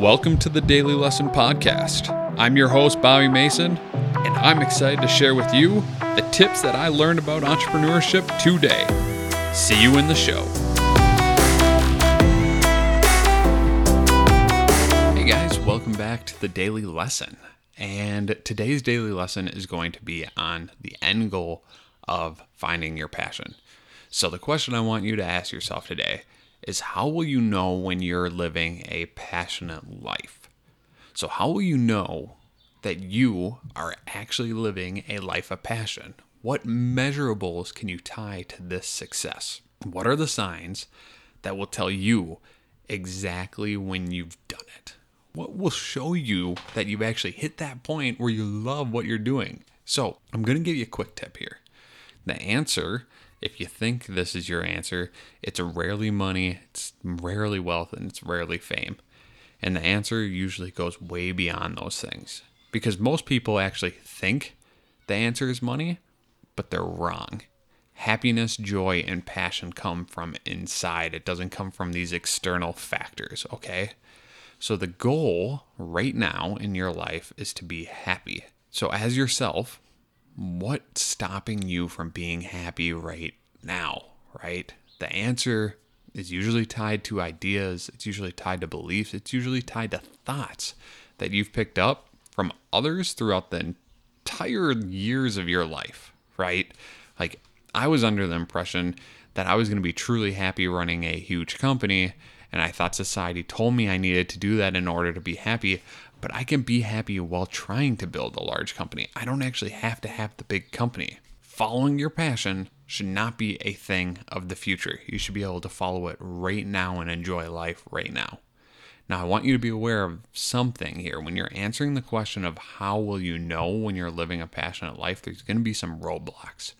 Welcome to the Daily Lesson Podcast. I'm your host, Bobby Mason, and I'm excited to share with you the tips that I learned about entrepreneurship today. See you in the show. Hey guys, welcome back to the Daily Lesson. And today's daily lesson is going to be on the end goal of finding your passion. So, the question I want you to ask yourself today is how will you know when you're living a passionate life? So, how will you know that you are actually living a life of passion? What measurables can you tie to this success? What are the signs that will tell you exactly when you've done it? What will show you that you've actually hit that point where you love what you're doing? So, I'm going to give you a quick tip here. The answer if you think this is your answer, it's rarely money, it's rarely wealth, and it's rarely fame. And the answer usually goes way beyond those things. Because most people actually think the answer is money, but they're wrong. Happiness, joy, and passion come from inside. It doesn't come from these external factors, okay? So the goal right now in your life is to be happy. So as yourself, what's stopping you from being happy right now, right? The answer is usually tied to ideas, it's usually tied to beliefs, it's usually tied to thoughts that you've picked up from others throughout the entire years of your life, right? Like, I was under the impression that I was going to be truly happy running a huge company, and I thought society told me I needed to do that in order to be happy but I can be happy while trying to build a large company. I don't actually have to have the big company. Following your passion should not be a thing of the future. You should be able to follow it right now and enjoy life right now. Now, I want you to be aware of something here. When you're answering the question of how will you know when you're living a passionate life, there's going to be some roadblocks.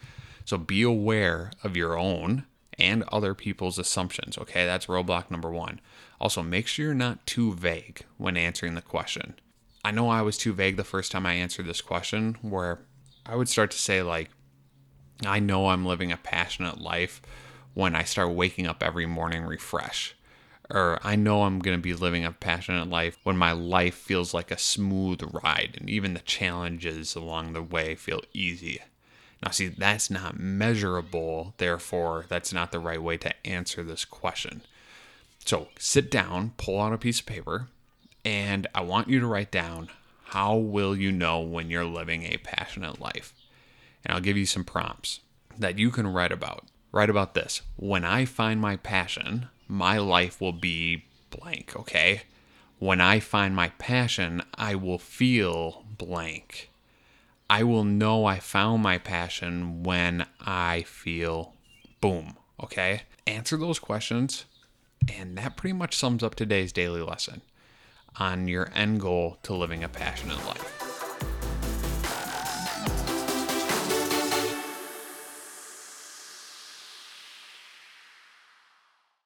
So be aware of your own and other people's assumptions. Okay, that's roadblock number one. Also, make sure you're not too vague when answering the question. I know I was too vague the first time I answered this question, where I would start to say, like, I know I'm living a passionate life when I start waking up every morning refresh. Or I know I'm going to be living a passionate life when my life feels like a smooth ride and even the challenges along the way feel easy. Now, see, that's not measurable. Therefore, that's not the right way to answer this question. So, sit down, pull out a piece of paper, and I want you to write down how will you know when you're living a passionate life? And I'll give you some prompts that you can write about. Write about this. When I find my passion, my life will be blank, okay? When I find my passion, I will feel blank. I will know I found my passion when I feel boom. Okay? Answer those questions, and that pretty much sums up today's daily lesson on your end goal to living a passionate life.